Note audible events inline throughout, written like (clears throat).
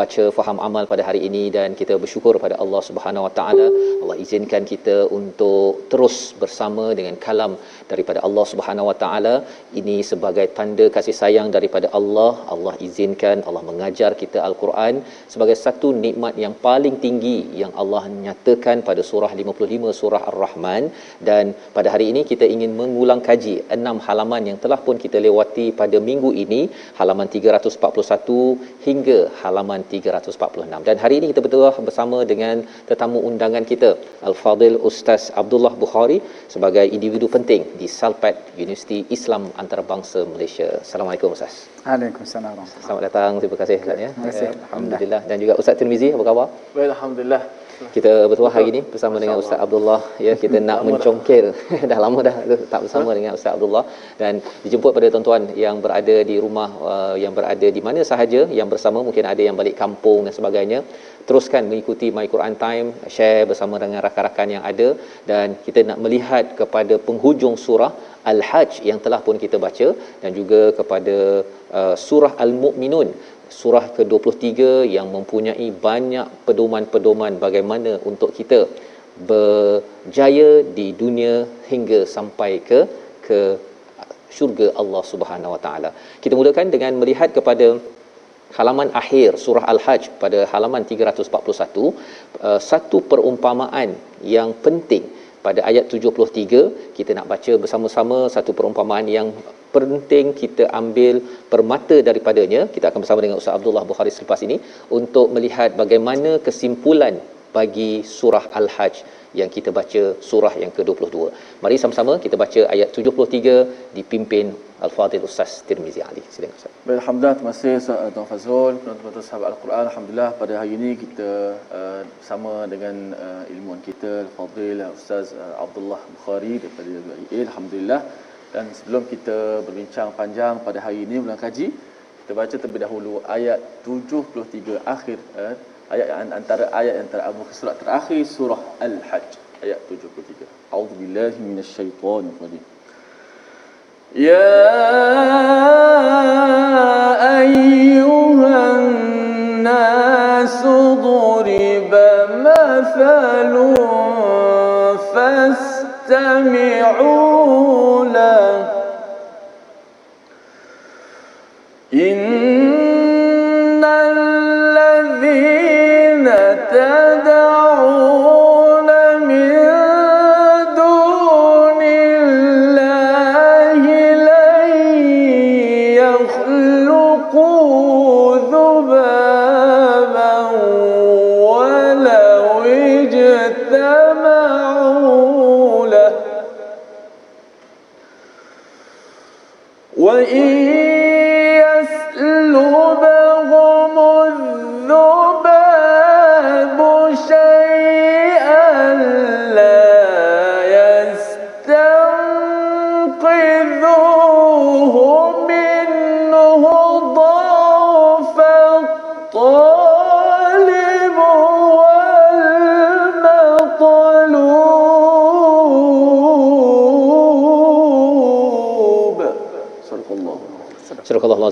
baca faham amal pada hari ini dan kita bersyukur pada Allah Subhanahu Wa Taala. Allah izinkan kita untuk terus bersama dengan kalam daripada Allah Subhanahu Wa Taala. Ini sebagai tanda kasih sayang daripada Allah. Allah izinkan Allah mengajar kita al-Quran sebagai satu nikmat yang paling tinggi yang Allah nyatakan pada surah 55 surah Ar-Rahman. Dan pada hari ini kita ingin mengulang kaji enam halaman yang telah pun kita lewati pada minggu ini. Halaman 341 hingga halaman 346 dan hari ini kita betul bersama dengan tetamu undangan kita Al-Fadil Ustaz Abdullah Bukhari sebagai individu penting di Salpad Universiti Islam Antarabangsa Malaysia. Assalamualaikum Ustaz. Waalaikumsalam. Selamat datang. Terima kasih Ustaz ya. Terima kasih. Alhamdulillah dan juga Ustaz Tirmizi apa khabar? Baik, Alhamdulillah. Kita bertuah hari ini bersama dengan Ustaz Abdullah ya kita nak mencongkel (laughs) dah lama dah tak bersama dengan Ustaz Abdullah dan dijemput pada tuan-tuan yang berada di rumah uh, yang berada di mana sahaja yang bersama mungkin ada yang balik kampung dan sebagainya teruskan mengikuti My Quran Time share bersama dengan rakan-rakan yang ada dan kita nak melihat kepada penghujung surah Al-Hajj yang telah pun kita baca dan juga kepada uh, surah Al-Mu'minun surah ke-23 yang mempunyai banyak pedoman-pedoman bagaimana untuk kita berjaya di dunia hingga sampai ke ke syurga Allah Subhanahu Wa Taala. Kita mulakan dengan melihat kepada halaman akhir surah Al-Hajj pada halaman 341 uh, satu perumpamaan yang penting pada ayat 73 kita nak baca bersama-sama satu perumpamaan yang penting kita ambil permata daripadanya. Kita akan bersama dengan Ustaz Abdullah Bukhari selepas ini untuk melihat bagaimana kesimpulan bagi surah Al-Hajj yang kita baca surah yang ke-22. Mari sama-sama kita baca ayat 73 dipimpin Al-Fadhil Ustaz Tirmizi Ali. Silakan Ustaz. Baik, Alhamdulillah, terima kasih Ustaz Tuan Fazrul, penonton sahabat Al-Quran. Alhamdulillah pada hari ini kita uh, bersama dengan uh, ilmuwan kita, Al-Fadhil Ustaz uh, Abdullah Bukhari daripada UAE. Alhamdulillah. Dan sebelum kita berbincang panjang pada hari ini ulang kaji, kita baca terlebih dahulu ayat 73 akhir uh, ayat antara ayat antara Abu surat terakhir surah Al-Hajj ayat 73. A'udzubillahi minasyaitonir rajim. يا أيها الناس ضرب مثل فاستمعوا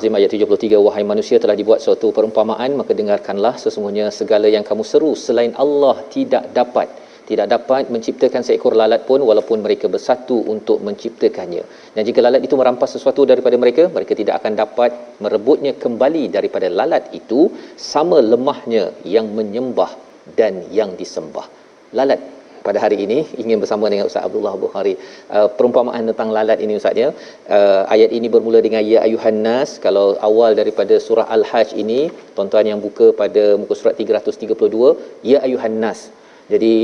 Al-Azim ayat 73 Wahai manusia telah dibuat suatu perumpamaan maka dengarkanlah sesungguhnya segala yang kamu seru selain Allah tidak dapat tidak dapat menciptakan seekor lalat pun walaupun mereka bersatu untuk menciptakannya. Dan jika lalat itu merampas sesuatu daripada mereka, mereka tidak akan dapat merebutnya kembali daripada lalat itu sama lemahnya yang menyembah dan yang disembah. Lalat pada hari ini ingin bersama dengan Ustaz Abdullah Bukhari. Uh, perumpamaan tentang lalat ini Ustaz ya uh, ayat ini bermula dengan ya ayuhan nas kalau awal daripada surah al-hajj ini tuan-tuan yang buka pada muka surat 332 ya ayuhan nas. Jadi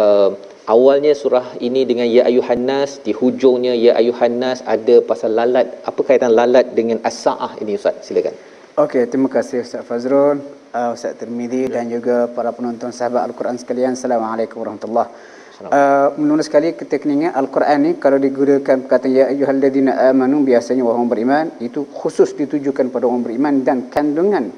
uh, awalnya surah ini dengan ya ayuhan nas di hujungnya ya ayuhan nas ada pasal lalat. Apa kaitan lalat dengan as-saah ini Ustaz? Silakan. Okey, terima kasih Ustaz Fazrul, uh, Ustaz Tirmizi dan juga para penonton sahabat Al-Quran sekalian. Assalamualaikum warahmatullahi Uh, menurut sekali ketika ingat Al-Quran ni kalau digunakan perkataan ya ayyuhalladzina amanu biasanya orang beriman itu khusus ditujukan pada orang beriman dan kandungan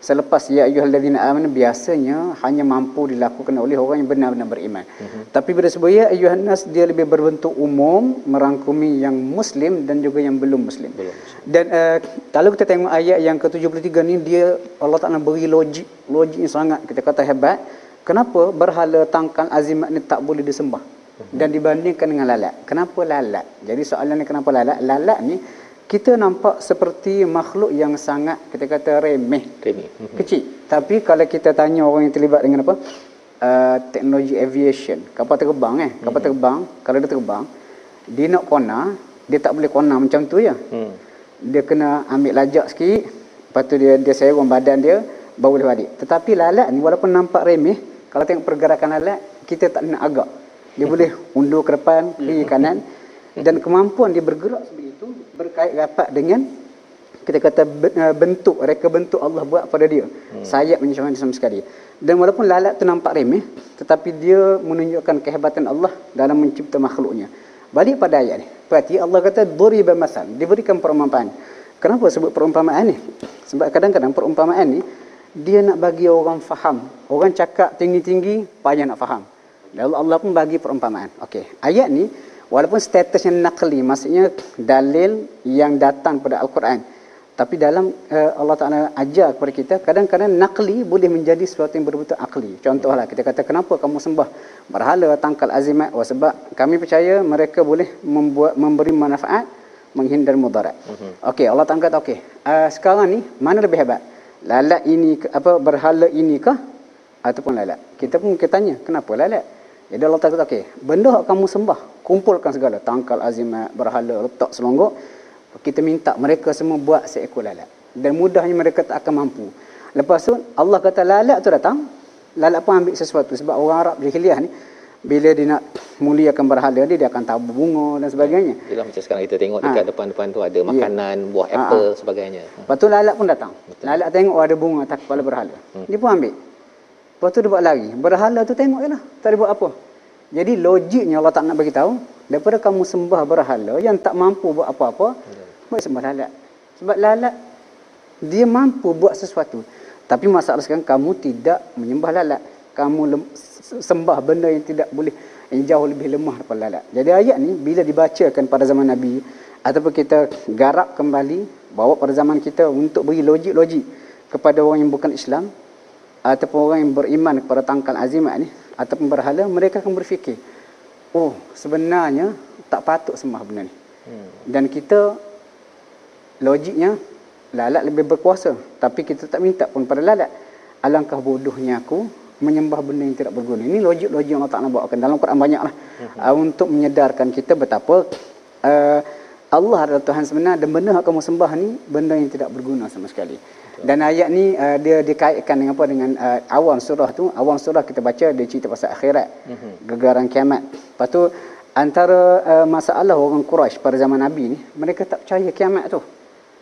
selepas ya ayyuhalladzina amanu biasanya hanya mampu dilakukan oleh orang yang benar-benar beriman. Uh-huh. Tapi bila sebut ya ayyuhan nas dia lebih berbentuk umum merangkumi yang muslim dan juga yang belum muslim. Belum. Dan uh, kalau kita tengok ayat yang ke-73 ni dia Allah Taala beri logik logiknya sangat kita kata hebat. Kenapa berhala tangkal azimat ni tak boleh disembah? Uh-huh. Dan dibandingkan dengan lalat. Kenapa lalat? Jadi soalan ni kenapa lalat? Lalat ni kita nampak seperti makhluk yang sangat kita kata remeh, remeh. Mhm. kecil. Tapi kalau kita tanya orang yang terlibat dengan apa? Uh, teknologi aviation. Kapal terbang eh? Kapal mm-hmm. terbang kalau dia terbang dia nak kona dia tak boleh kona macam tu ya. Mm. dia kena ambil lajak sikit lepas tu dia dia serong badan dia baru boleh balik. Tetapi lalat ni walaupun nampak remeh kalau tengok pergerakan lalat kita tak nak agak. Dia (laughs) boleh undur ke depan kiri kanan dan kemampuan dia bergerak sebegitu berkait rapat dengan kita kata eh, bentuk reka bentuk Allah buat pada dia. Hmm. sayap macam sama sekali. Dan walaupun lalat tu nampak remeh tetapi dia menunjukkan kehebatan Allah dalam mencipta makhluknya. Balik pada ayat ni. Berarti Allah kata duriba masal. Diberikan perumpamaan. Kenapa sebut perumpamaan ni? Sebab kadang-kadang perumpamaan ni dia nak bagi orang faham. Orang cakap tinggi-tinggi payah nak faham. Dan Allah pun bagi perumpamaan. Okey ayat ni walaupun statusnya naqli maksudnya dalil yang datang pada al-Quran. Tapi dalam uh, Allah Taala ajar kepada kita kadang-kadang naqli boleh menjadi sesuatu yang betul-betul akli. Contohlah kita kata kenapa kamu sembah? Berhala tangkal azimat. Oh, sebab kami percaya mereka boleh membuat memberi manfaat menghindar mudarat. Uh-huh. okey Allah Taala kata okey uh, sekarang ni mana lebih hebat? Lalat ini apa berhala ini kah? Ataupun lalat? Kita pun kita tanya kenapa lalat jadi Allah kata, okey, benda yang kamu sembah, kumpulkan segala. Tangkal azimat, berhala, letak selonggok. Kita minta mereka semua buat seekor lalat. Dan mudahnya mereka tak akan mampu. Lepas tu, Allah kata lalat tu datang. Lalat pun ambil sesuatu. Sebab orang Arab jahiliah ni, bila dia nak muliakan berhala dia, dia akan tabur bunga dan sebagainya. Itulah macam sekarang kita tengok dekat ha. depan-depan tu ada ya. makanan, ya. buah apple, ha. sebagainya. Lepas tu lalat pun datang. Betul. Lalat tengok oh, ada bunga atas kepala berhala. Hmm. Dia pun ambil. Lepas tu dia buat lagi. Berhala tu tengok je lah. Tak ada buat apa. Jadi logiknya Allah tak nak bagi tahu daripada kamu sembah berhala yang tak mampu buat apa-apa, buat sembah lalat. Sebab lalat dia mampu buat sesuatu. Tapi masalah sekarang kamu tidak menyembah lalat. Kamu sembah benda yang tidak boleh yang jauh lebih lemah daripada lalat. Jadi ayat ni bila dibacakan pada zaman Nabi ataupun kita garap kembali bawa pada zaman kita untuk beri logik-logik kepada orang yang bukan Islam ataupun orang yang beriman kepada tangkal azimat ni ataupun berhala mereka akan berfikir oh sebenarnya tak patut sembah benda ni. Hmm. dan kita logiknya lalat lebih berkuasa. Tapi kita tak minta pun pada lalat. Alangkah bodohnya aku menyembah benda yang tidak berguna. Ini logik-logik yang Allah Ta'ala bawakan dalam Quran banyaklah. Hmm. uh, untuk menyedarkan kita betapa uh, Allah adalah Tuhan sebenar dan benda yang kamu sembah ni benda yang tidak berguna sama sekali. Dan ayat ni uh, dia dikaitkan dengan apa? Dengan uh, awal surah tu. Awal surah kita baca dia cerita pasal akhirat. Mm-hmm. gegaran kiamat. Lepas tu antara uh, masalah orang Quraisy pada zaman Nabi ni mereka tak percaya kiamat tu.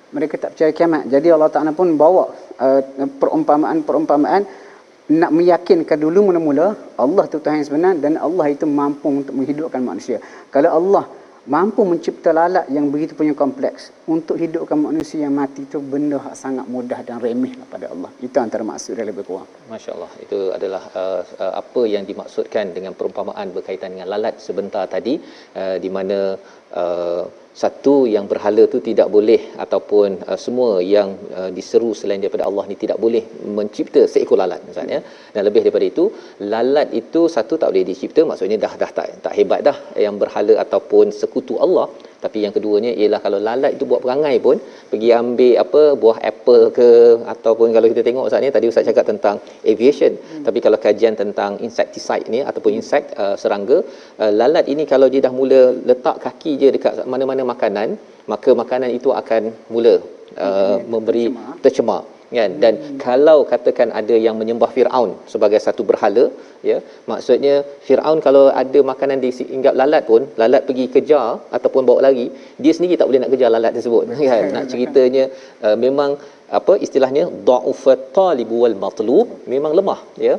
Mereka tak percaya kiamat. Jadi Allah Taala pun bawa uh, perumpamaan-perumpamaan nak meyakinkan dulu mula-mula Allah tu Tuhan yang sebenar dan Allah itu mampu untuk menghidupkan manusia. Kalau Allah mampu mencipta lalat yang begitu punya kompleks untuk hidupkan manusia yang mati itu benda yang sangat mudah dan remeh lah pada Allah. Itu antara maksud dia lebih kurang. Masya Allah. Itu adalah uh, uh, apa yang dimaksudkan dengan perumpamaan berkaitan dengan lalat sebentar tadi uh, di mana uh, satu yang berhala tu tidak boleh ataupun uh, semua yang uh, diseru selain daripada Allah ni tidak boleh mencipta seekor lalat misalnya dan lebih daripada itu lalat itu satu tak boleh dicipta maksudnya dah dah tak tak hebat dah yang berhala ataupun sekutu Allah tapi yang keduanya ialah kalau lalat itu buat perangai pun pergi ambil apa buah apple ke ataupun kalau kita tengok Ustaz ni tadi Ustaz cakap tentang aviation. Hmm. tapi kalau kajian tentang insecticide ni ataupun insect uh, serangga uh, lalat ini kalau dia dah mula letak kaki je dekat mana-mana makanan maka makanan itu akan mula uh, memberi tercemar, tercemar kan? Dan kalau katakan ada yang menyembah Firaun sebagai satu berhala ya maksudnya Firaun kalau ada makanan di ingat lalat pun lalat pergi kejar ataupun bawa lagi dia sendiri tak boleh nak kejar lalat tersebut (laughs) kan? Nak ceritanya uh, memang apa istilahnya dha'ufat talib wal matlub memang lemah ya.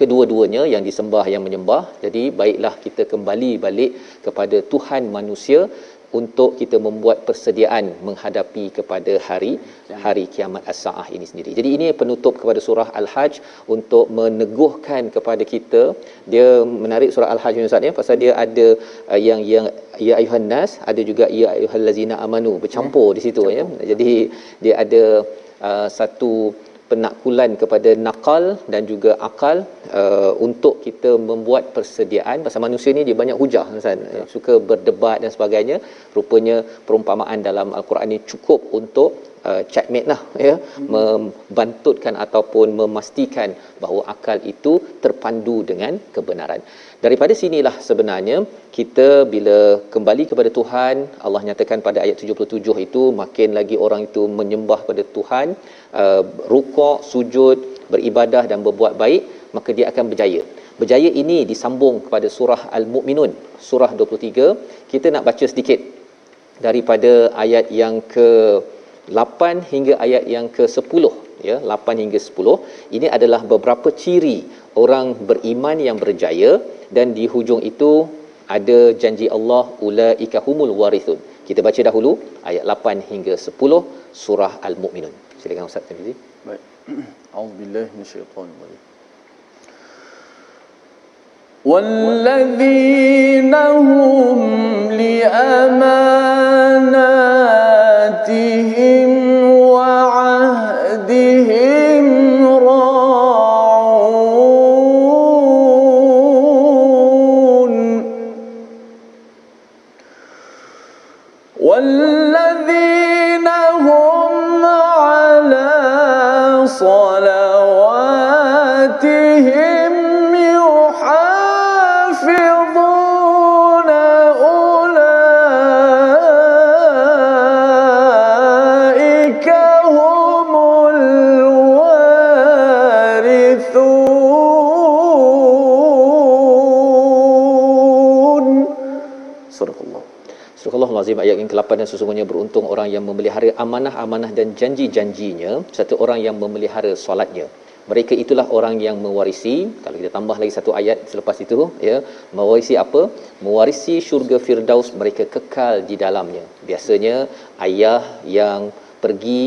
Kedua-duanya yang disembah yang menyembah jadi baiklah kita kembali balik kepada Tuhan manusia untuk kita membuat persediaan menghadapi kepada hari hari kiamat as-saah ini sendiri. Jadi ini penutup kepada surah Al-Hajj untuk meneguhkan kepada kita dia menarik surah Al-Hajj ni Ustaz ya pasal dia ada uh, yang yang ya ayuhan nas ada juga ya ayyuhallazina amanu bercampur ya, di situ ya. Jadi dia ada uh, satu penakkulan kepada nakal dan juga akal uh, untuk kita membuat persediaan. Pasal manusia ni dia banyak hujah ya. suka berdebat dan sebagainya. Rupanya perumpamaan dalam al-Quran ni cukup untuk uh, checkmate lah ya. Hmm. membantutkan ataupun memastikan bahawa akal itu terpandu dengan kebenaran. Daripada sinilah sebenarnya kita bila kembali kepada Tuhan Allah nyatakan pada ayat 77 itu makin lagi orang itu menyembah pada Tuhan uh, rukuk sujud beribadah dan berbuat baik maka dia akan berjaya. Berjaya ini disambung kepada surah al-mukminun surah 23 kita nak baca sedikit daripada ayat yang ke 8 hingga ayat yang ke-10 ya 8 hingga 10 ini adalah beberapa ciri orang beriman yang berjaya dan di hujung itu ada janji Allah ulaika humul warithun kita baca dahulu ayat 8 hingga 10 surah al-mukminun silakan ustaz Tirmizi baik (clears throat) auzubillahi minasyaitanir rajim والذين هم لأماناتهم sesungguhnya beruntung orang yang memelihara amanah-amanah dan janji-janjinya satu orang yang memelihara solatnya. Mereka itulah orang yang mewarisi kalau kita tambah lagi satu ayat selepas itu ya mewarisi apa? Mewarisi syurga firdaus mereka kekal di dalamnya. Biasanya ayah yang pergi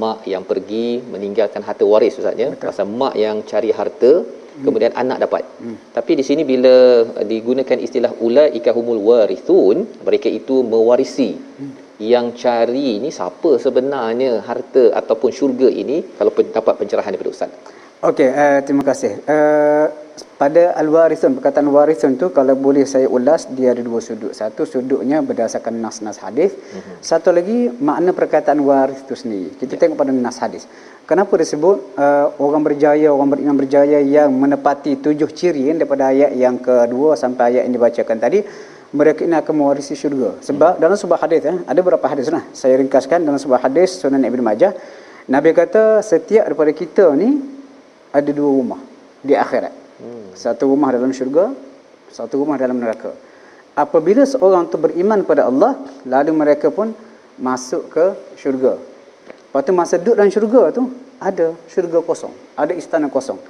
mak yang pergi meninggalkan harta waris ustaz ya. Pasal mak yang cari harta hmm. kemudian anak dapat. Hmm. tapi di sini bila digunakan istilah ulaika humul warithun mereka itu mewarisi. Hmm. Yang cari ni siapa sebenarnya harta ataupun syurga ini kalau dapat pencerahan daripada ustaz Okey, uh, terima kasih. Uh, pada al-warithun, perkataan warithun tu kalau boleh saya ulas dia ada dua sudut. Satu sudutnya berdasarkan nas-nas hadis. Uh-huh. Satu lagi makna perkataan waris tu sendiri. Kita yeah. tengok pada nas hadis. Kenapa disebut uh, orang berjaya, orang beriman berjaya yang menepati tujuh ciri daripada ayat yang kedua sampai ayat yang dibacakan tadi mereka ini akan mewarisi syurga. Sebab hmm. dalam sebuah hadis eh, ada beberapa hadis lah. Saya ringkaskan dalam sebuah hadis Sunan Ibn Majah. Nabi kata setiap daripada kita ni ada dua rumah di akhirat. Hmm. Satu rumah dalam syurga, satu rumah dalam neraka. Apabila seorang tu beriman pada Allah, lalu mereka pun masuk ke syurga. Lepas tu masa duduk dalam syurga tu, ada syurga kosong. Ada istana kosong.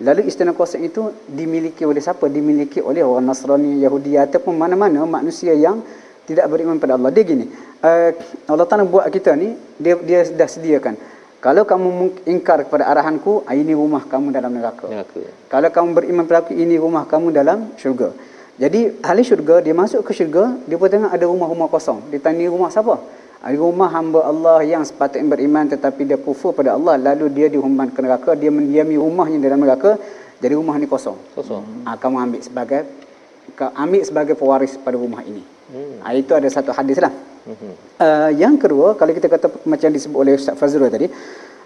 Lalu istana kosong itu dimiliki oleh siapa? Dimiliki oleh orang Nasrani, Yahudi ataupun mana-mana manusia yang tidak beriman pada Allah. Dia gini, uh, Allah Taala buat kita ni dia dia dah sediakan. Kalau kamu ingkar kepada arahanku, ah, ini rumah kamu dalam neraka. neraka. Kalau kamu beriman pada aku, ini rumah kamu dalam syurga. Jadi ahli syurga dia masuk ke syurga, dia pun tengok ada rumah-rumah kosong. Dia tanya rumah siapa? Ada rumah hamba Allah yang sepatutnya beriman tetapi dia kufur pada Allah lalu dia dihumban ke neraka, dia mendiami rumahnya dalam neraka, jadi rumah ni kosong. Kosong. Ha, kamu ambil sebagai ambil sebagai pewaris pada rumah ini. Hmm. Ha, itu ada satu hadis lah. Hmm. Uh, yang kedua, kalau kita kata macam disebut oleh Ustaz Fazrul tadi,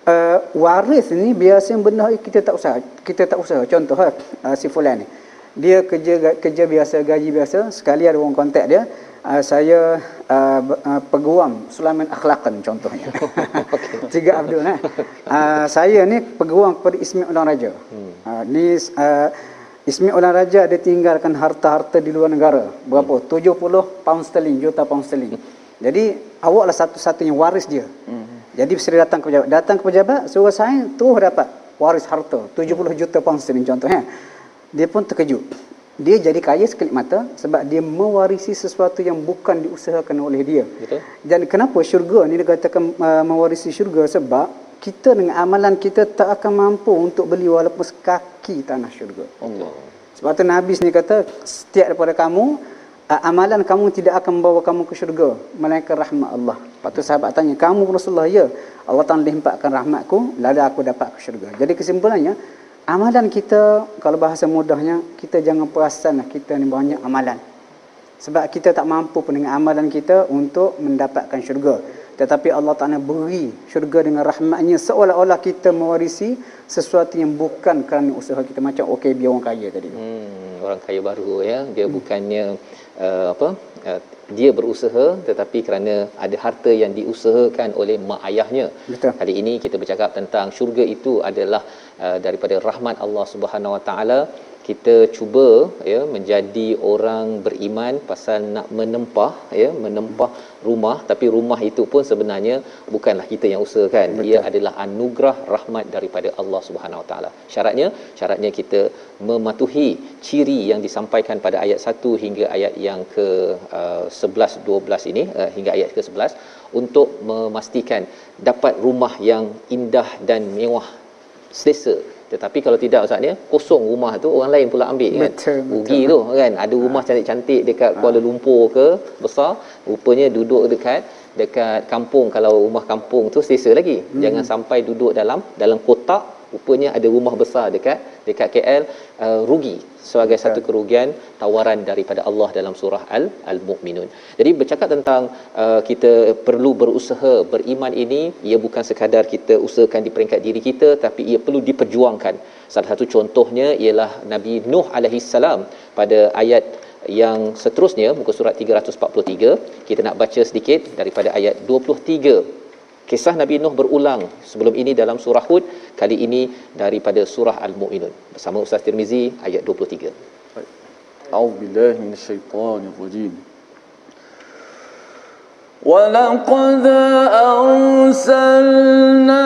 uh, waris ni biasa benda kita tak usah. Kita tak usah. Contoh uh, si fulan ni. Dia kerja kerja biasa, gaji biasa, sekali ada orang kontak dia, uh, saya uh, uh, peguam Sulaiman Akhlaqan contohnya. (laughs) Tiga Abdul nah. Uh, saya ni peguam kepada Ismi Ulang Raja. Hmm. Uh, ni uh, Ismi Ulang Raja dia tinggalkan harta-harta di luar negara. Berapa? Hmm. 70 pound sterling, juta pound sterling. Jadi awaklah satu-satunya waris dia. Hmm. Jadi saya datang ke pejabat, datang ke pejabat suruh saya tu dapat waris harta 70 juta pound sterling contohnya. Dia pun terkejut dia jadi kaya sekelip mata sebab dia mewarisi sesuatu yang bukan diusahakan oleh dia. Betul. Dan kenapa syurga ni dikatakan uh, mewarisi syurga sebab kita dengan amalan kita tak akan mampu untuk beli walaupun sekaki tanah syurga. Allah. Sebab tu Nabi ni kata setiap daripada kamu uh, amalan kamu tidak akan membawa kamu ke syurga melainkan rahmat Allah. Lepas tu sahabat tanya, "Kamu Rasulullah ya?" Allah Taala limpahkan rahmatku lalu aku dapat ke syurga. Jadi kesimpulannya Amalan kita, kalau bahasa mudahnya, kita jangan perasan lah kita ni banyak amalan. Sebab kita tak mampu pun dengan amalan kita untuk mendapatkan syurga. Tetapi Allah Ta'ala beri syurga dengan rahmatnya seolah-olah kita mewarisi sesuatu yang bukan kerana usaha kita. Macam okey biar orang kaya tadi. Hmm, orang kaya baru ya. Dia hmm. bukannya uh, apa uh, dia berusaha tetapi kerana ada harta yang diusahakan oleh mak ayahnya. Betul. Kali ini kita bercakap tentang syurga itu adalah uh, daripada rahmat Allah Subhanahu Wa Taala kita cuba ya menjadi orang beriman pasal nak menempah ya menempah rumah. Tapi rumah itu pun sebenarnya bukanlah kita yang usahakan. Betul. ia adalah anugerah rahmat daripada Allah Subhanahu Wa Taala. Syaratnya syaratnya kita mematuhi ciri yang disampaikan pada ayat 1 hingga ayat yang ke uh, 11 12 ini uh, hingga ayat ke 11 untuk memastikan dapat rumah yang indah dan mewah selesa tetapi kalau tidak ustaz ni kosong rumah tu orang lain pula ambil kan betul, rugi betul. tu kan ada rumah ha. cantik-cantik dekat ha. Kuala Lumpur ke besar rupanya duduk dekat dekat kampung kalau rumah kampung tu selesa lagi hmm. jangan sampai duduk dalam dalam kotak rupanya ada rumah besar dekat dekat KL uh, rugi sebagai satu kerugian tawaran daripada Allah dalam surah al al mukminun. Jadi bercakap tentang uh, kita perlu berusaha beriman ini ia bukan sekadar kita usahakan di peringkat diri kita tapi ia perlu diperjuangkan. Salah satu contohnya ialah Nabi Nuh alaihi salam pada ayat yang seterusnya muka surat 343 kita nak baca sedikit daripada ayat 23 Kisah Nabi Nuh berulang sebelum ini dalam surah Hud, kali ini daripada surah Al-Mu'minun. Bersama Ustaz Tirmizi ayat 23. A'udzubillahi minasyaitonirrajim. ولقد أرسلنا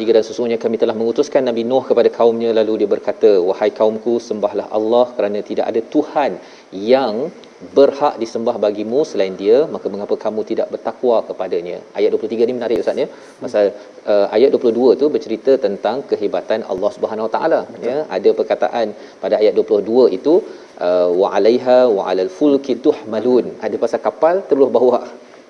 23 dan sesungguhnya kami telah mengutuskan Nabi Nuh kepada kaumnya. Lalu dia berkata wahai kaumku sembahlah Allah kerana tidak ada tuhan yang berhak disembah bagimu selain dia. Maka mengapa kamu tidak bertakwa kepadanya? Ayat 23 ni menarik ustaz ya. Pasal uh, ayat 22 tu bercerita tentang kehebatan Allah Subhanahu Wa Taala ya. Ada perkataan pada ayat 22 itu uh, wa alaiha wa alal fulki tuhmalun. Ada pasal kapal terus bawa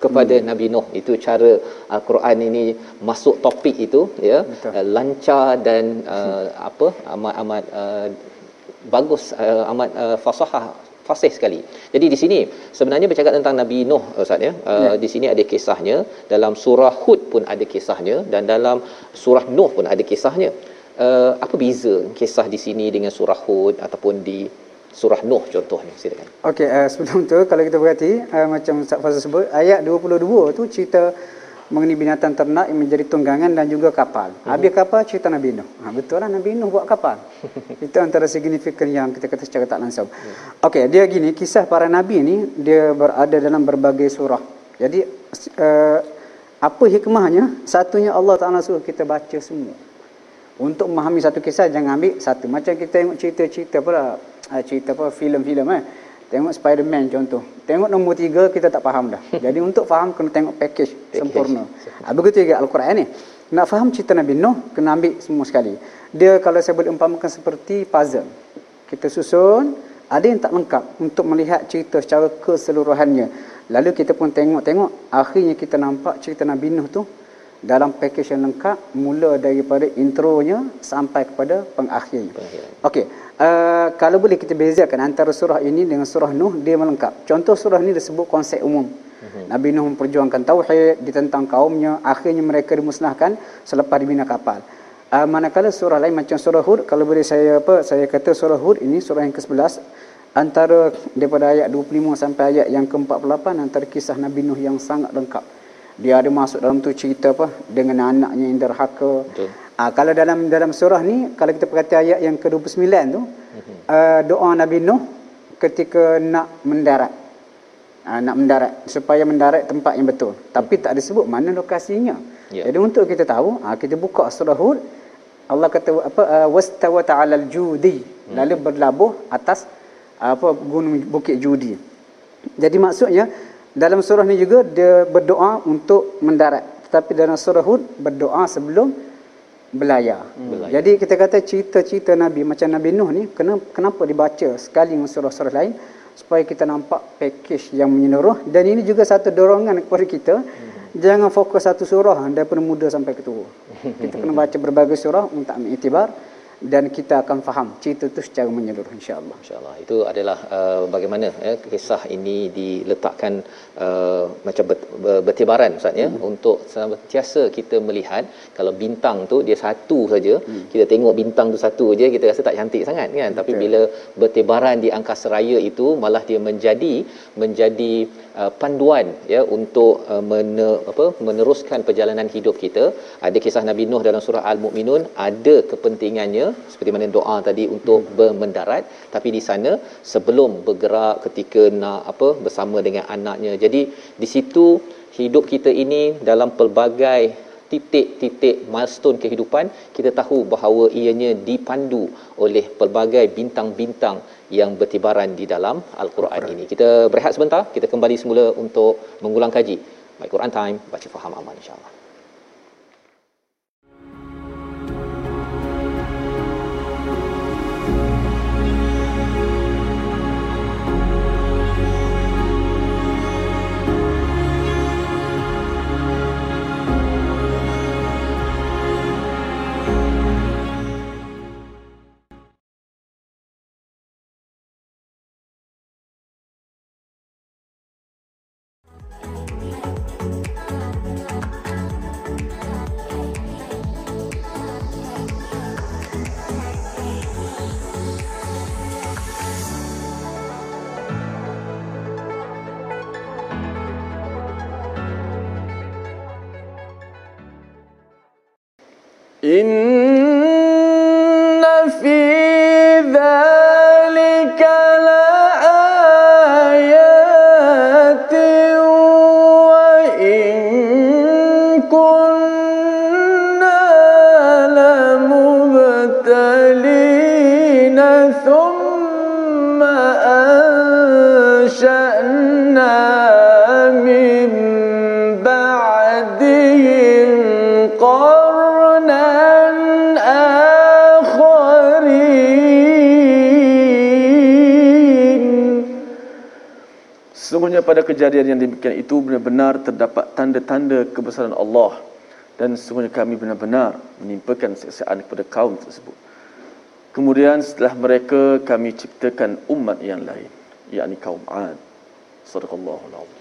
kepada hmm. Nabi Nuh itu cara al-Quran ini masuk topik itu ya uh, lancar dan uh, (laughs) apa amat amat uh, bagus uh, amat uh, fasahah fasih sekali. Jadi di sini sebenarnya bercakap tentang Nabi Nuh Ustaz ya. Uh, ya. di sini ada kisahnya, dalam surah Hud pun ada kisahnya dan dalam surah Nuh pun ada kisahnya. Uh, apa beza kisah di sini dengan surah Hud ataupun di surah Nuh contohnya silakan. Okey uh, sebelum tu kalau kita perhati uh, macam Ustaz Fazal sebut ayat 22 tu cerita mengenai binatang ternak yang menjadi tunggangan dan juga kapal. Uh-huh. Habis kapal cerita Nabi Nuh. Ha, betul lah Nabi Nuh buat kapal. (laughs) Itu antara signifikan yang kita kata secara tak langsung. Uh-huh. Okey, dia gini, kisah para Nabi ni dia berada dalam berbagai surah. Jadi, uh, apa hikmahnya? Satunya Allah Ta'ala suruh kita baca semua. Untuk memahami satu kisah, jangan ambil satu. Macam kita tengok cerita-cerita pula. Uh, cerita apa, filem-filem eh. Tengok Spider-Man contoh. Tengok nombor tiga, kita tak faham dah. (laughs) Jadi untuk faham, kena tengok package, sempurna. Ha, begitu juga Al-Quran ni. Nak faham cerita Nabi Nuh, kena ambil semua sekali. Dia kalau saya boleh umpamakan seperti puzzle. Kita susun, ada yang tak lengkap untuk melihat cerita secara keseluruhannya. Lalu kita pun tengok-tengok, akhirnya kita nampak cerita Nabi Nuh tu dalam package yang lengkap mula daripada intronya sampai kepada pengakhirnya. Okey, uh, kalau boleh kita bezakan antara surah ini dengan surah Nuh dia melengkap. Contoh surah ini disebut konsep umum. Uh-huh. Nabi Nuh memperjuangkan tauhid, ditentang kaumnya, akhirnya mereka dimusnahkan selepas dibina kapal. Uh, manakala surah lain macam surah Hud, kalau boleh saya apa saya kata surah Hud ini surah yang ke-11 antara daripada ayat 25 sampai ayat yang ke-48 antara kisah Nabi Nuh yang sangat lengkap dia ada masuk dalam tu cerita apa dengan anaknya yang derhaka. Ah kalau dalam dalam surah ni kalau kita perhati ayat yang ke-29 tu mm-hmm. uh, doa Nabi Nuh ketika nak mendarat. Uh, nak mendarat supaya mendarat tempat yang betul. Tapi tak disebut mana lokasinya. Yeah. Jadi untuk kita tahu, uh, kita buka surah Hud Allah kata apa uh, wastawa ta'alal judi mm-hmm. lalu berlabuh atas uh, apa gunung bukit judi. Jadi maksudnya dalam surah ni juga dia berdoa untuk mendarat. Tetapi dalam surah Hud berdoa sebelum belayar. Hmm. Jadi kita kata cerita-cerita Nabi macam Nabi Nuh ni kenapa dibaca sekali dengan surah-surah lain supaya kita nampak package yang menyeluruh dan ini juga satu dorongan kepada kita hmm. jangan fokus satu surah daripada muda sampai ketua. (laughs) kita kena baca berbagai surah untuk ambil itibar dan kita akan faham cerita itu secara menyeluruh insyaallah insyaallah itu adalah uh, bagaimana ya kisah ini diletakkan uh, macam ber, bertibaran ustaz ya hmm. untuk sentiasa kita melihat kalau bintang tu dia satu saja hmm. kita tengok bintang tu satu aja kita rasa tak cantik sangat kan Betul. tapi bila bertibaran di angkasa raya itu malah dia menjadi menjadi uh, panduan ya untuk uh, mene, apa meneruskan perjalanan hidup kita. Ada kisah Nabi Nuh dalam surah al-mukminun ada kepentingannya seperti mana doa tadi untuk hmm. mendarat tapi di sana sebelum bergerak ketika nak apa bersama dengan anaknya. Jadi di situ hidup kita ini dalam pelbagai titik-titik milestone kehidupan kita tahu bahawa ianya dipandu oleh pelbagai bintang-bintang yang bertibaran di dalam al-Quran ini. Kita berehat sebentar, kita kembali semula untuk mengulang kaji. My Quran Time, baca faham aman insya-Allah. إن في ذلك لآيات وإن كنا pada kejadian yang demikian itu benar-benar terdapat tanda-tanda kebesaran Allah dan sesungguhnya kami benar-benar menimpakan siksaan kepada kaum tersebut. Kemudian setelah mereka kami ciptakan umat yang lain, yakni kaum 'Ad. Sadaqallahul azim.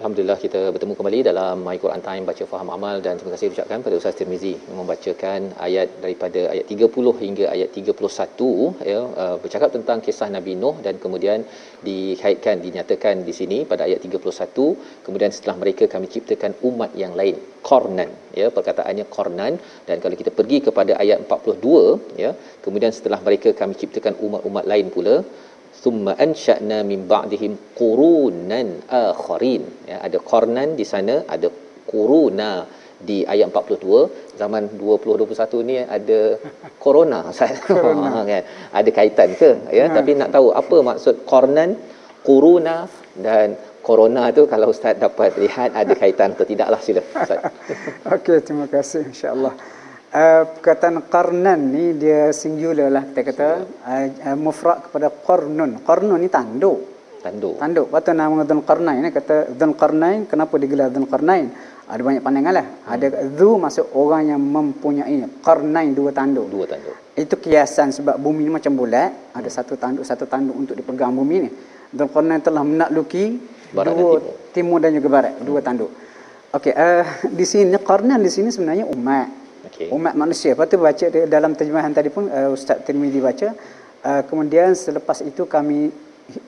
Alhamdulillah kita bertemu kembali dalam My Quran Time baca faham amal dan terima kasih ucapkan pada Ustaz Tirmizi membacakan ayat daripada ayat 30 hingga ayat 31 ya uh, bercakap tentang kisah Nabi Nuh dan kemudian dikaitkan dinyatakan di sini pada ayat 31 kemudian setelah mereka kami ciptakan umat yang lain qarnan ya perkataannya qarnan dan kalau kita pergi kepada ayat 42 ya kemudian setelah mereka kami ciptakan umat-umat lain pula thumma ansha'na min ba'dihim qurunan akharin ya ada qarnan di sana ada quruna di ayat 42 zaman 2021 ni ada corona (laughs) corona. kan ada kaitan ke ya ha. tapi nak tahu apa maksud qarnan quruna dan corona tu kalau ustaz dapat lihat ada kaitan atau tidaklah sila ustaz (laughs) Okey, terima kasih insya-Allah. Uh, perkataan qarnan ni dia singular lah kita kata uh, uh, mufrad kepada qarnun. Qarnun ni tanduk. tanduk Tanduk. Patut nama Dzul Qarnain ni kata Dzul Qarnain kenapa digelar Dzul Qarnain? Ada banyak pandangan lah. Ada Dzu maksud orang yang mempunyai Qarnain dua tanduk. dua tanduk Itu kiasan sebab bumi ni macam bulat, ada satu tanduk satu tanduk untuk dipegang bumi ni. Dzul Qarnain telah menakluki Barat dan dua timur. timur dan juga barat, dua tanduk. Okey, uh, di sini Qarnan di sini sebenarnya umat. Okey. Umat manusia. Lepas tu baca dalam terjemahan tadi pun uh, Ustaz Tirmizi baca. Uh, kemudian selepas itu kami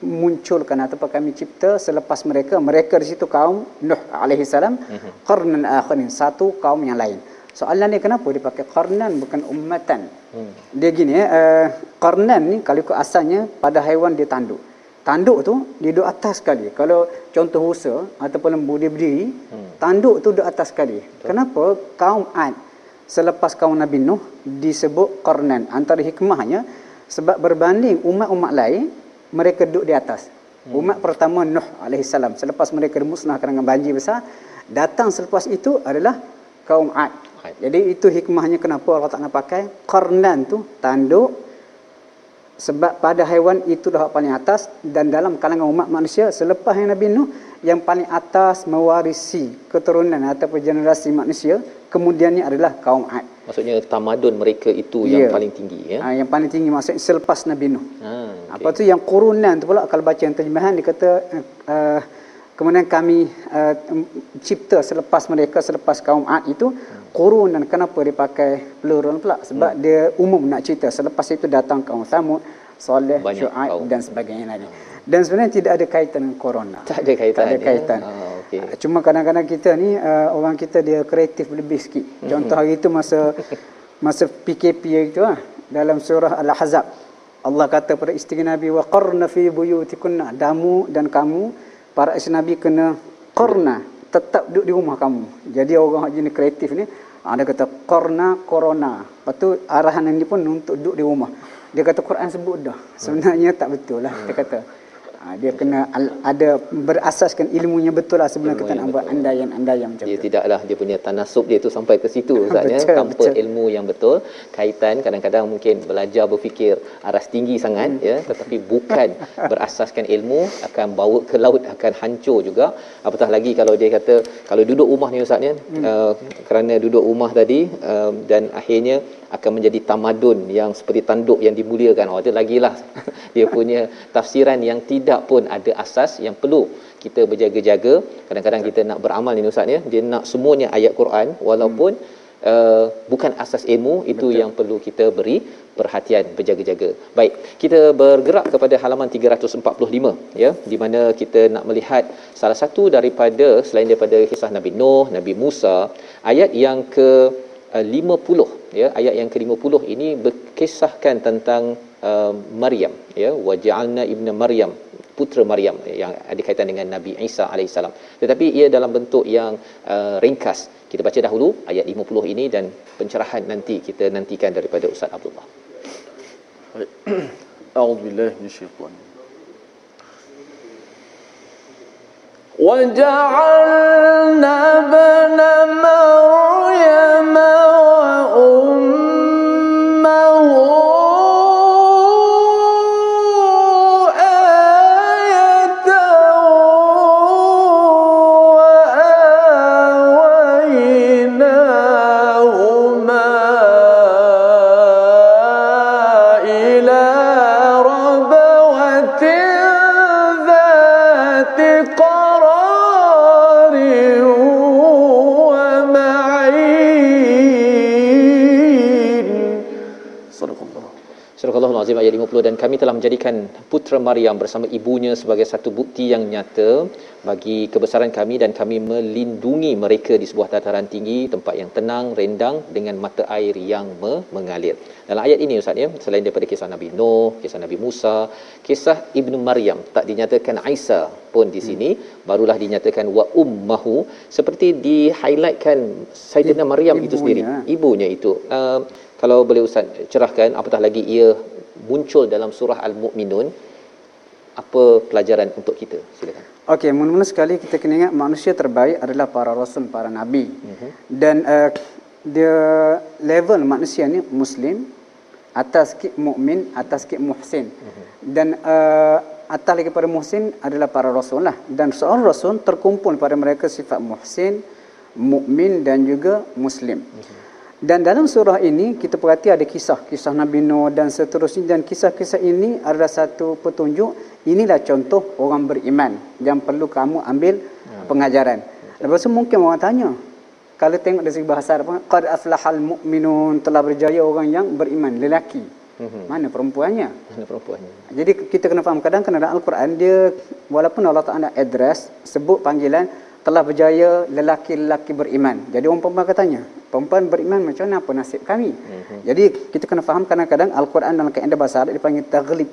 munculkan ataupun kami cipta selepas mereka mereka di situ kaum Nuh alaihi salam qarnan akharin satu kaum yang lain. Soalan ni kenapa dia pakai qarnan bukan ummatan? Hmm. Dia gini ya, uh, qarnan ni kalau ikut asalnya pada haiwan dia tanduk. Tanduk tu dia duduk atas sekali. Kalau contoh rusa ataupun lembu dia berdiri, hmm. tanduk tu duduk atas sekali. Betul. Kenapa kaum Ad selepas kaum Nabi Nuh disebut qarnan? Antara hikmahnya sebab berbanding umat-umat lain mereka duduk di atas. Hmm. Umat pertama Nuh alaihissalam selepas mereka dimusnahkan dengan banjir besar, datang selepas itu adalah kaum Ad. Ad. Jadi itu hikmahnya kenapa Allah Taala pakai qarnan tu tanduk sebab pada haiwan itu dah paling atas dan dalam kalangan umat manusia selepas yang Nabi Nuh yang paling atas mewarisi keturunan ataupun generasi manusia kemudiannya adalah kaum Ad. maksudnya tamadun mereka itu yang paling tinggi ya Ha, yang paling tinggi maksudnya selepas Nabi Nuh. ha Okay. Apa tu yang kurunan tu pula kalau baca yang terjemahan dia kata uh, kemudian kami uh, cipta selepas mereka selepas kaum Ad itu kurunan kenapa dia pakai plural pula sebab hmm. dia umum nak cerita selepas itu datang kaum Samud, Saleh, Syuaib dan sebagainya lagi. Dan sebenarnya tidak ada kaitan dengan corona. tak ada kaitan Tak ada ya? kaitan. Ah, okey Cuma kadang-kadang kita ni uh, orang kita dia kreatif lebih sikit. Contoh hari itu masa (laughs) masa PKP itu ah dalam surah Al-Ahzab Allah kata pada isteri Nabi wa qarna fi buyutikunna damu dan kamu para isteri Nabi kena qarna tetap duduk di rumah kamu. Jadi orang jenis kreatif ni ada kata qarna corona. Lepas tu arahan ini pun untuk duduk di rumah. Dia kata Quran sebut dah. Sebenarnya tak betul lah dia kata. Ha, dia kena ada berasaskan ilmunya betul lah sebelum kita nak buat andaian-andaian macam dia tu. tidaklah dia punya tanasub dia tu sampai ke situ (laughs) Ustaz ya tanpa betul. ilmu yang betul kaitan kadang-kadang mungkin belajar berfikir aras tinggi sangat Hmm. ya tetapi bukan (laughs) berasaskan ilmu akan bawa ke laut akan hancur juga apatah lagi kalau dia kata kalau duduk rumah ni Ustaz ya Hmm. uh, kerana duduk rumah tadi uh, dan akhirnya akan menjadi tamadun yang seperti tanduk yang dimuliakan oh itu lagilah (laughs) dia punya tafsiran yang tidak pun ada asas yang perlu kita berjaga-jaga. Kadang-kadang kita nak beramal ni ustaz ya. Dia nak semuanya ayat Quran walaupun uh, bukan asas ilmu itu Betul. yang perlu kita beri perhatian berjaga-jaga. Baik, kita bergerak kepada halaman 345 ya di mana kita nak melihat salah satu daripada selain daripada kisah Nabi Nuh, Nabi Musa, ayat yang ke uh, 50 ya ayat yang ke-50 ini berkisahkan tentang uh, Maryam ya. Waja'alna ibna Maryam putera Maryam yang ada kaitan dengan Nabi Isa alaihissalam tetapi ia dalam bentuk yang uh, ringkas kita baca dahulu ayat 50 ini dan pencerahan nanti kita nantikan daripada Ustaz Abdullah (coughs) Baik. A'udzubillahi minasyaitanir وجعلنا ابن مريم Surah Al-Azim ayat 50 dan kami telah menjadikan putera Maryam bersama ibunya sebagai satu bukti yang nyata bagi kebesaran kami dan kami melindungi mereka di sebuah dataran tinggi tempat yang tenang rendang dengan mata air yang me- mengalir. Dalam ayat ini Ustaz ya selain daripada kisah Nabi Nuh, kisah Nabi Musa, kisah Ibnu Maryam tak dinyatakan Isa pun di sini. Barulah dinyatakan wa ummahu seperti di highlightkan Sayyidina Maryam itu sendiri. Ibunya itu. Uh, kalau boleh Ustaz cerahkan apatah lagi ia muncul dalam surah Al-Mu'minun apa pelajaran untuk kita silakan Okey, mula-mula sekali kita kena ingat manusia terbaik adalah para rasul, para nabi. Uh-huh. Dan uh, dia level manusia ni muslim, atas sikit mukmin, atas sikit muhsin. Uh-huh. Dan uh, atas lagi pada muhsin adalah para rasul lah. Dan seorang rasul terkumpul pada mereka sifat muhsin, mukmin dan juga muslim. Uh-huh. Dan dalam surah ini kita perhati ada kisah, kisah Nabi Nuh dan seterusnya dan kisah-kisah ini adalah satu petunjuk inilah contoh orang beriman yang perlu kamu ambil ya. pengajaran. Lepas tu mungkin orang tanya, kalau tengok dari segi bahasa apa, qad aflahal mu'minun telah berjaya orang yang beriman, lelaki. Mm-hmm. Mana perempuannya? Mana perempuannya? Jadi kita kena faham kadang kadang dalam Al-Quran dia walaupun Allah Taala address sebut panggilan telah berjaya lelaki-lelaki beriman. Jadi orang perempuan katanya, perempuan beriman macam mana apa nasib kami? Mm-hmm. Jadi kita kena faham kadang-kadang Al-Quran dalam kaedah bahasa Arab dipanggil taghlib.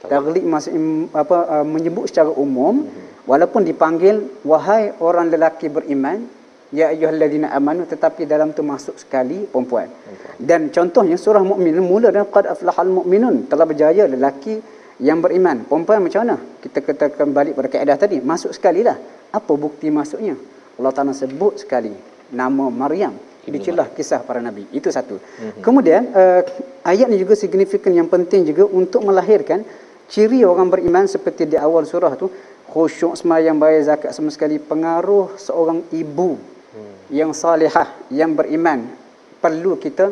Taghlib maksud apa uh, menyebut secara umum mm-hmm. walaupun dipanggil wahai orang lelaki beriman ya ayyuhallazina amanu tetapi dalam tu masuk sekali perempuan. Okay. Dan contohnya surah mukminun mula dengan qad aflahal mu'minun telah berjaya lelaki yang beriman. Perempuan macam mana? Kita kata kembali pada kaedah tadi, masuk sekali lah. Apa bukti masuknya? Allah Taala sebut sekali nama Maryam dicelah kisah para nabi. Itu satu. Mm-hmm. Kemudian uh, ayat ni juga signifikan yang penting juga untuk melahirkan ciri orang beriman seperti di awal surah tu khusyuk sembahyang bayar zakat sama sekali pengaruh seorang ibu hmm. yang salihah yang beriman perlu kita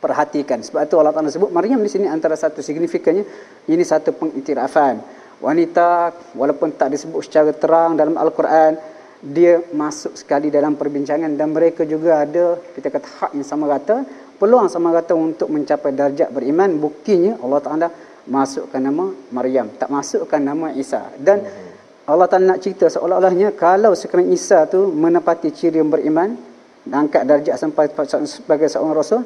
perhatikan sebab itu Allah Taala sebut Maryam di sini antara satu signifikannya ini satu pengiktirafan wanita walaupun tak disebut secara terang dalam al-Quran dia masuk sekali dalam perbincangan dan mereka juga ada kita kata hak yang sama rata peluang sama rata untuk mencapai darjat beriman. Buktinya Allah Taala masukkan nama Maryam tak masukkan nama Isa. Dan Allah Taala nak cerita seolah-olahnya kalau sekarang Isa tu menepati ciri yang beriman angkat darjat sampai sebagai seorang rasul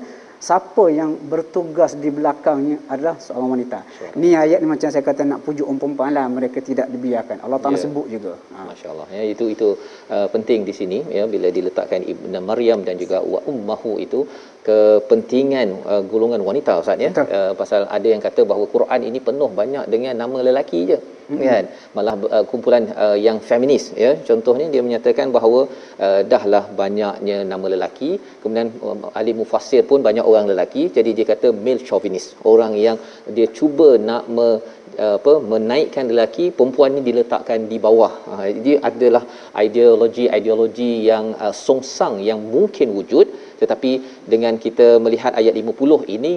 siapa yang bertugas di belakangnya adalah seorang wanita. Sure. Ni ayat ni macam saya kata nak pujuk perempuan lah mereka tidak dibiarkan. Allah Taala yeah. sebut juga. Ha. Masya-Allah. Ya itu itu uh, penting di sini ya bila diletakkan Ibnu Maryam dan juga wa ummuhu itu kepentingan uh, golongan wanita Ustaz ya. Uh, pasal ada yang kata bahawa Quran ini penuh banyak dengan nama lelaki je. Mm-hmm. kan? Malah uh, kumpulan uh, yang feminis ya. Contohnya dia menyatakan bahawa uh, dahlah banyaknya nama lelaki. Kemudian uh, ahli mufassir pun banyak orang lelaki. Jadi dia kata male chauvinist. Orang yang dia cuba nak me, uh, apa menaikkan lelaki perempuan ni diletakkan di bawah. Uh, dia adalah ideologi ideologi yang uh, songsang yang mungkin wujud. Tetapi dengan kita melihat ayat 50 ini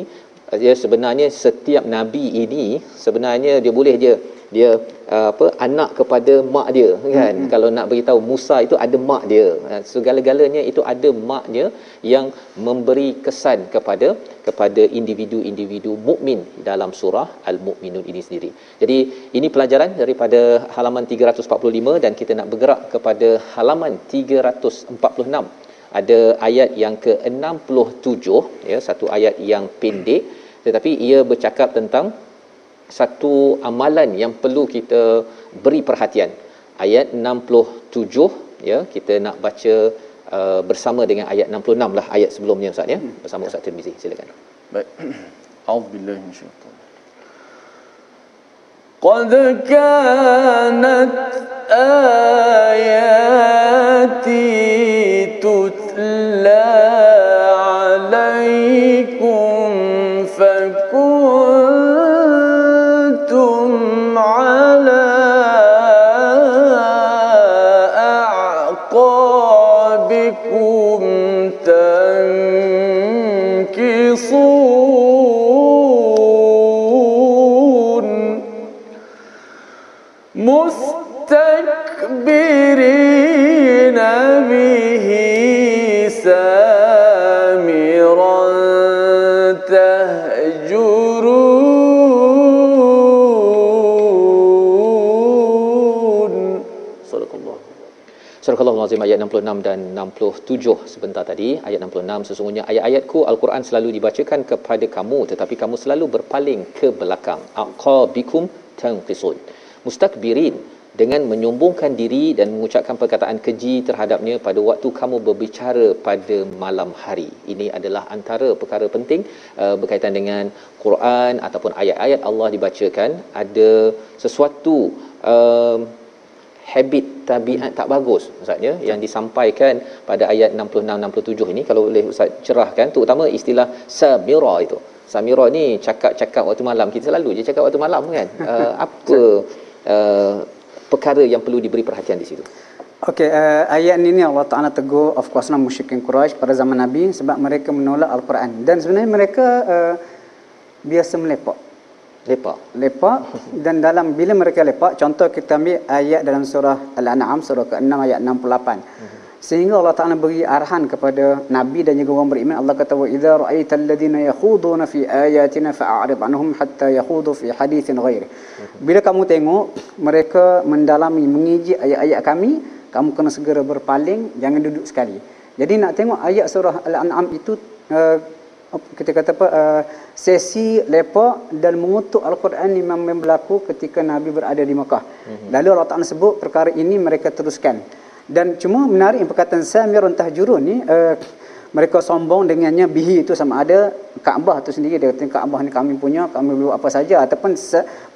dia sebenarnya setiap nabi ini sebenarnya dia boleh dia dia uh, apa anak kepada mak dia kan hmm. kalau nak beritahu Musa itu ada mak dia uh, segala-galanya itu ada maknya yang memberi kesan kepada kepada individu-individu mukmin dalam surah al-mukminun ini sendiri. Jadi ini pelajaran daripada halaman 345 dan kita nak bergerak kepada halaman 346 ada ayat yang ke-67 ya satu ayat yang pendek tetapi ia bercakap tentang satu amalan yang perlu kita beri perhatian ayat 67 ya kita nak baca uh, bersama dengan ayat 66 lah ayat sebelumnya ustaz ya bersama ustaz Tirmizi silakan baik (clears throat) auzubillahi minasyaitan قد كانت آياتي 66 dan 67 sebentar tadi ayat 66 sesungguhnya ayat-ayatku al-Quran selalu dibacakan kepada kamu tetapi kamu selalu berpaling ke belakang. Aqabikum tanqisun. Mustakbirin dengan menyombongkan diri dan mengucapkan perkataan keji terhadapnya pada waktu kamu berbicara pada malam hari. Ini adalah antara perkara penting uh, berkaitan dengan Quran ataupun ayat-ayat Allah dibacakan. Ada sesuatu uh, habit tabiat tak bagus maksudnya yang disampaikan pada ayat 66 67 ini kalau boleh ustaz cerahkan terutama istilah samira itu. Samira ni cakap-cakap waktu malam. Kita selalu je cakap waktu malam kan. Uh, (laughs) apa uh, perkara yang perlu diberi perhatian di situ? Okey, uh, ayat ini ni Allah Taala tegur of course lah musyrikin Quraisy pada zaman Nabi sebab mereka menolak Al-Quran. Dan sebenarnya mereka uh, biasa melepak. Lepak Lepak (laughs) dan dalam bila mereka lepak contoh kita ambil ayat dalam surah Al-An'am surah ke-6 ayat 68. Sehingga Allah Taala beri arahan kepada nabi dan juga orang beriman Allah kata wa idza ra'aital ladina yakhuduna fi ayatina fa'rid anhum hatta yakhudu fi haditsin ghairi. Bila kamu tengok mereka mendalami mengeji ayat-ayat kami, kamu kena segera berpaling, jangan duduk sekali. Jadi nak tengok ayat surah Al-An'am itu uh, kita kata apa uh, sesi lepak dan mengutuk al-Quran ni memang berlaku ketika Nabi berada di Mekah. Mm-hmm. Lalu Allah Taala sebut perkara ini mereka teruskan. Dan cuma menarik perkataan Samirun Tahjurun ni uh, mereka sombong dengannya bihi itu sama ada Kaabah tu sendiri dia kata Kaabah ni kami punya kami boleh buat apa saja ataupun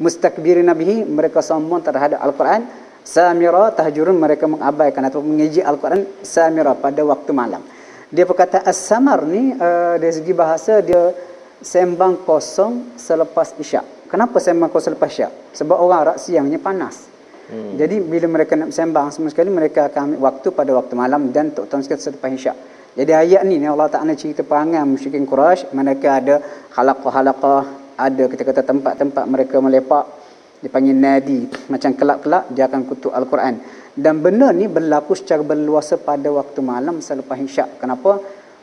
mustakbirin bihi mereka sombong terhadap al-Quran Samira tahjurun mereka mengabaikan atau mengeji al-Quran Samira pada waktu malam. Dia berkata as-samar ni uh, dari segi bahasa dia sembang kosong selepas isyak. Kenapa sembang kosong selepas isyak? Sebab orang Arab siangnya panas. Hmm. Jadi bila mereka nak sembang semua sekali mereka akan ambil waktu pada waktu malam dan terutama sekali selepas isyak. Jadi ayat ni, ni Allah Taala cerita perangai musyrikin Quraisy mereka ada halaqah-halaqah, ada kita kata tempat-tempat mereka melepak dipanggil nadi. Macam kelab-kelab dia akan kutuk al-Quran. Dan benda ni berlaku secara berluasa pada waktu malam selepas isyak. Kenapa?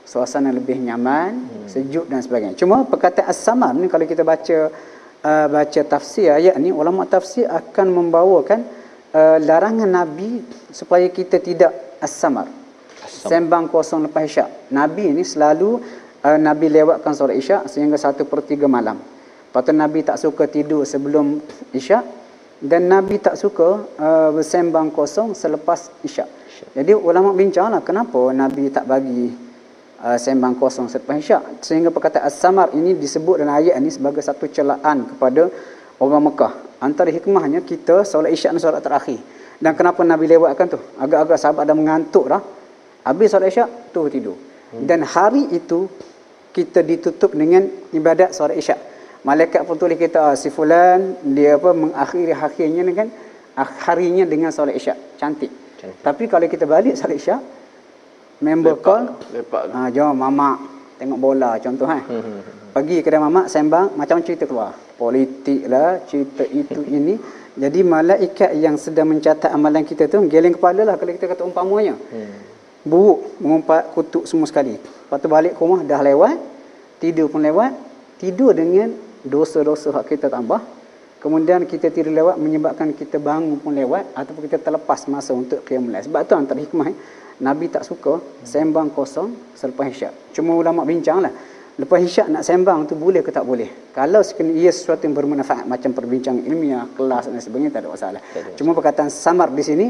Suasana lebih nyaman hmm. sejuk dan sebagainya. Cuma perkataan as-samar ni kalau kita baca uh, baca tafsir ayat ni ulama tafsir akan membawakan uh, larangan nabi supaya kita tidak as-samar. Sembang kosong lepas isyak. Nabi ni selalu uh, nabi lewatkan solat isyak sehingga 1/3 malam Lepas tu Nabi tak suka tidur sebelum isyak dan Nabi tak suka uh, bersembang kosong selepas isyak. Jadi ulama bincanglah kenapa Nabi tak bagi uh, sembang kosong selepas isyak sehingga perkataan as-samar ini disebut dalam ayat ini sebagai satu celaan kepada orang Mekah. Antara hikmahnya kita solat isyak dan solat terakhir. Dan kenapa Nabi lewatkan tu? Agak-agak sahabat dah mengantuk dah. Habis solat isyak tu tidur. Hmm. Dan hari itu kita ditutup dengan ibadat solat isyak malaikat pun tulis kita ah, si fulan dia apa mengakhiri akhirnya dengan harinya dengan solat isyak. Cantik. cantik. Tapi kalau kita balik solat isyak member lepak, call lepak. Ha jom mama tengok bola contoh hmm, hmm. pergi kedai mama sembang macam cerita keluar. Politik lah cerita itu (laughs) ini. Jadi malaikat yang sedang mencatat amalan kita tu geleng kepala lah kalau kita kata umpamanya. Hmm. buruk mengumpat kutuk semua sekali. Lepas tu balik ke rumah dah lewat tidur pun lewat tidur dengan dosa-dosa hak kita tambah kemudian kita tidur lewat menyebabkan kita bangun pun lewat ataupun kita terlepas masa untuk qiyamul lail sebab tu antara hikmah Nabi tak suka sembang kosong selepas isyak. Cuma ulama bincanglah lepas isyak nak sembang tu boleh ke tak boleh? Kalau sekiranya ia sesuatu yang bermanfaat macam perbincangan ilmiah kelas dan sebagainya tak ada masalah. Cuma perkataan samar di sini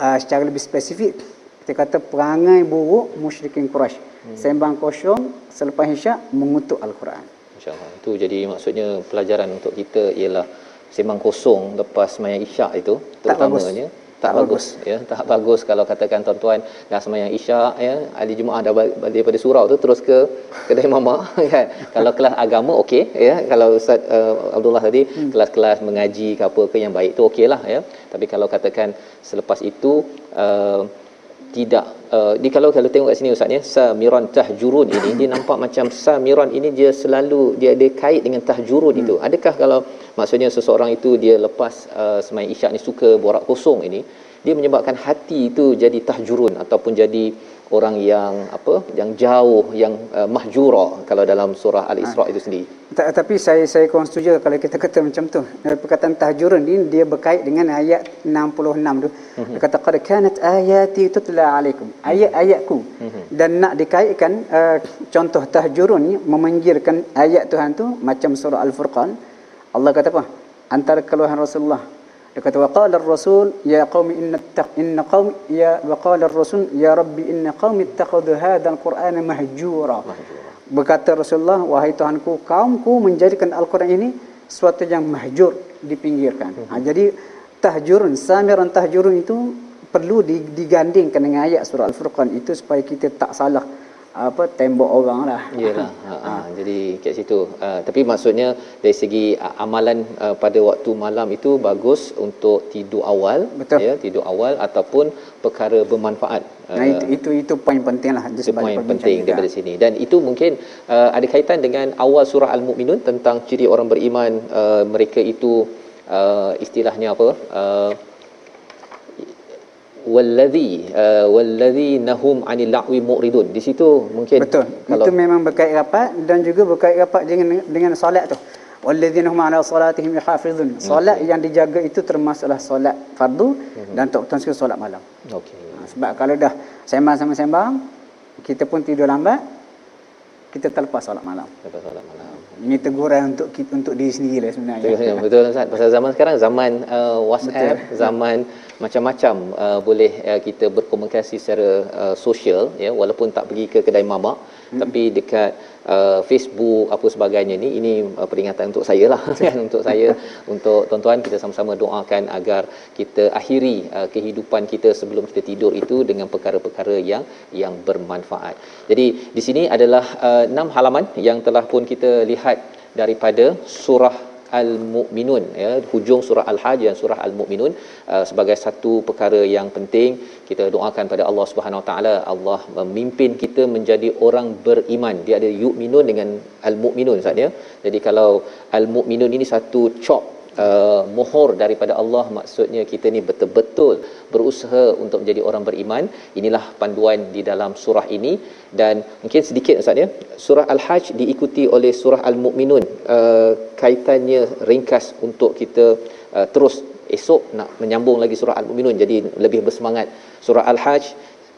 uh, secara lebih spesifik kita kata perangai buruk musyrikin Quraisy. Hmm. sembang kosong selepas isyak mengutuk al-Quran insyaallah itu jadi maksudnya pelajaran untuk kita ialah sembang kosong lepas sembahyang isyak itu terutamanya. Tak, tak bagus. bagus ya tak bagus kalau katakan tuan-tuan dah sembahyang isyak ya hari jumaat dah balik daripada surau tu terus ke kedai mama (laughs) kan. Kalau kelas agama okey ya. Kalau ustaz uh, Abdullah tadi hmm. kelas-kelas mengaji ke apa ke yang baik tu okeylah ya. Tapi kalau katakan selepas itu uh, tidak uh, di kalau kalau tengok kat sini ustaz ya samiran tahjurun ini dia nampak macam samiran ini dia selalu dia ada kait dengan tahjurun hmm. itu adakah kalau maksudnya seseorang itu dia lepas uh, semai isyak ni suka borak kosong ini dia menyebabkan hati itu jadi tahjurun ataupun jadi orang yang apa yang jauh yang uh, mahjura kalau dalam surah al-isra ha. itu sendiri. Tak, tapi saya saya kurang setuju kalau kita kata macam tu. Eh, perkataan tahjurun ini dia berkait dengan ayat 66 tu. Mm-hmm. dia kata qad kanat ayati tutla alaikum. Ayat-ayatku mm-hmm. dan nak dikaitkan uh, contoh tahjurun ni memanggilkan ayat Tuhan tu macam surah al-furqan. Allah kata apa? Antara keluhan Rasulullah dia kata waqala ar-rasul ya qaumi inna taq inna qaumi ya waqala ar-rasul ya rabbi inna qaumi ittakhadhu hadha al-qur'ana mahjura. Berkata Rasulullah wahai Tuhanku kaumku menjadikan al-Quran ini sesuatu yang mahjur dipinggirkan. Ha, jadi tahjurun samiran tahjurun itu perlu digandingkan dengan ayat surah al-furqan itu supaya kita tak salah apa tembok orang lah. Iyalah. (laughs) ha, ha. Jadi kat situ. Uh, tapi maksudnya dari segi uh, amalan uh, pada waktu malam itu bagus untuk tidur awal, Betul. ya, tidur awal ataupun perkara bermanfaat. Nah itu itu itu poin penting lah. Itu poin penting juga. daripada sini. Dan itu mungkin uh, ada kaitan dengan awal surah Al-Mu'minun tentang ciri orang beriman uh, mereka itu uh, istilahnya apa? Uh, wallazi uh, wallazi nahum anil la'wi mu'ridun. Di situ mungkin betul. Kalau itu memang berkait rapat dan juga berkait rapat dengan dengan solat tu. Wallazina hum ala salatihim yahafizun solat okay. yang dijaga itu termasuklah solat fardu mm-hmm. dan tak utama solat malam. Okey. Ha, sebab kalau dah sembang sama sembang kita pun tidur lambat kita terlepas solat malam. Terlepas solat malam. Ini teguran untuk kita, untuk diri sendiri lah sebenarnya betul Ustaz. Pasal zaman sekarang zaman uh, WhatsApp betul. zaman macam-macam uh, boleh uh, kita berkomunikasi secara uh, sosial ya walaupun tak pergi ke kedai mamak hmm. tapi dekat uh, Facebook apa sebagainya ni ini uh, peringatan untuk saya lah kan (laughs) (laughs) untuk saya untuk tuan-tuan kita sama-sama doakan agar kita akhiri uh, kehidupan kita sebelum kita tidur itu dengan perkara-perkara yang yang bermanfaat. Jadi di sini adalah uh, enam halaman yang telah pun kita lihat daripada surah Al-Mu'minun ya hujung surah Al-Hajj dan surah Al-Mu'minun uh, sebagai satu perkara yang penting. Kita doakan pada Allah Subhanahu Wa Taala Allah memimpin kita menjadi orang beriman. Dia ada yu'minun dengan Al-Mu'minun Ustaz ya. Jadi kalau Al-Mu'minun ini satu chop uh, mohor daripada Allah. Maksudnya kita ni betul-betul berusaha untuk menjadi orang beriman. Inilah panduan di dalam surah ini. Dan mungkin sedikit ustaz ya. Surah al-hajj diikuti oleh surah al-mukminun uh, kaitannya ringkas untuk kita uh, terus esok nak menyambung lagi surah al-mukminun jadi lebih bersemangat. Surah al-hajj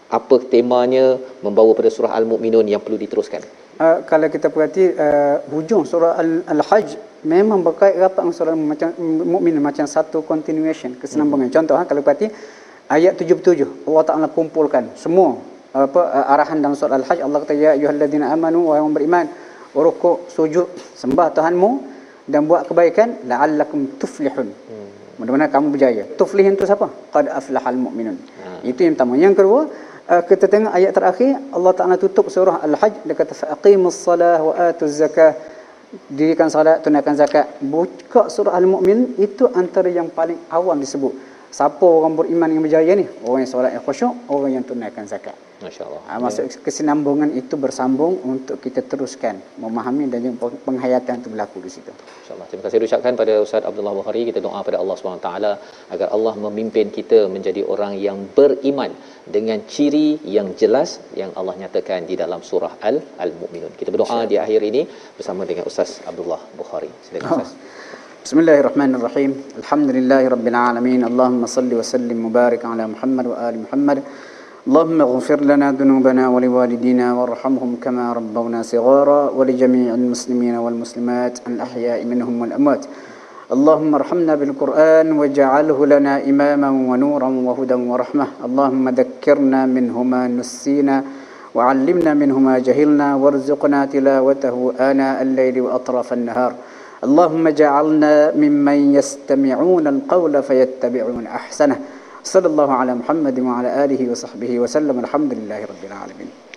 apa temanya membawa pada surah al-mukminun yang perlu diteruskan? Uh, kalau kita perhati uh, hujung surah al-hajj memang berkait rapat dengan surah macam mukmin macam satu continuation kesenambungan. Hmm. Contoh ha, kalau perhati ayat 77 Allah Taala kumpulkan semua apa arahan dalam surah Al-Hajj Allah kata ya ayyuhallazina amanu wa yang beriman rukuk sujud sembah Tuhanmu dan buat kebaikan la'allakum tuflihun. Hmm. Mudah-mudahan kamu berjaya. Tuflihin itu siapa? Qad aflahal mu'minun. Hmm. Itu yang pertama. Yang kedua, uh, kita tengok ayat terakhir Allah Taala tutup surah Al-Hajj dia kata faqimus salah wa atuz zakah dirikan salat, tunaikan zakat. Buka surah Al-Mu'min itu antara yang paling awal disebut. Siapa orang beriman yang berjaya ni? Orang yang solat yang khusyuk, orang yang tunaikan zakat. Masya-Allah. Ha, maksud ya. kesinambungan itu bersambung untuk kita teruskan memahami dan juga penghayatan itu berlaku di situ. Insya-Allah. Terima kasih ucapkan pada Ustaz Abdullah Bukhari. Kita doa pada Allah Subhanahu taala agar Allah memimpin kita menjadi orang yang beriman dengan ciri yang jelas yang Allah nyatakan di dalam surah Al Al-Mu'minun. Kita berdoa di akhir ini bersama dengan Ustaz Abdullah Bukhari. Silakan Ustaz. Oh. بسم الله الرحمن الرحيم الحمد لله رب العالمين اللهم صل وسلم وبارك على محمد وآل محمد اللهم اغفر لنا ذنوبنا ولوالدينا وارحمهم كما ربونا صغارا ولجميع المسلمين والمسلمات الأحياء منهم والأموات اللهم ارحمنا بالقرآن واجعله لنا إماما ونورا وهدى ورحمة اللهم ذكرنا منه ما نسينا وعلمنا منه ما جهلنا وارزقنا تلاوته آناء الليل وأطراف النهار اللهم اجعلنا ممن يستمعون القول فيتبعون أحسنه. صلى الله على محمد وعلى آله وصحبه وسلم. الحمد لله رب العالمين.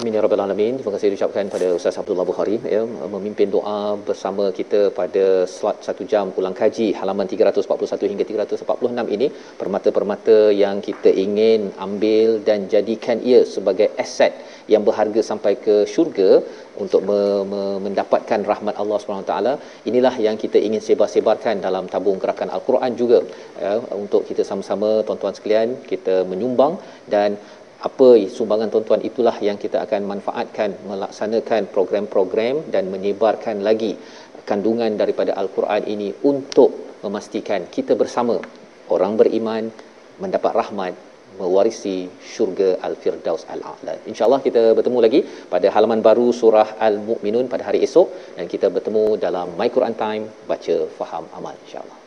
Amin ya rabbal alamin. Terima kasih diucapkan pada Ustaz Abdullah Bukhari ya memimpin doa bersama kita pada slot 1 jam ulang kaji halaman 341 hingga 346 ini permata-permata yang kita ingin ambil dan jadikan ia sebagai aset yang berharga sampai ke syurga untuk me- me- mendapatkan rahmat Allah Subhanahu taala inilah yang kita ingin sebar-sebarkan dalam tabung gerakan al-Quran juga ya untuk kita sama-sama tuan-tuan sekalian kita menyumbang dan apa sumbangan tuan-tuan itulah yang kita akan manfaatkan melaksanakan program-program dan menyebarkan lagi kandungan daripada al-Quran ini untuk memastikan kita bersama orang beriman mendapat rahmat mewarisi syurga al-firdaus al-a'la. Insya-Allah kita bertemu lagi pada halaman baru surah al-mukminun pada hari esok dan kita bertemu dalam My Quran Time baca faham amal insya-Allah.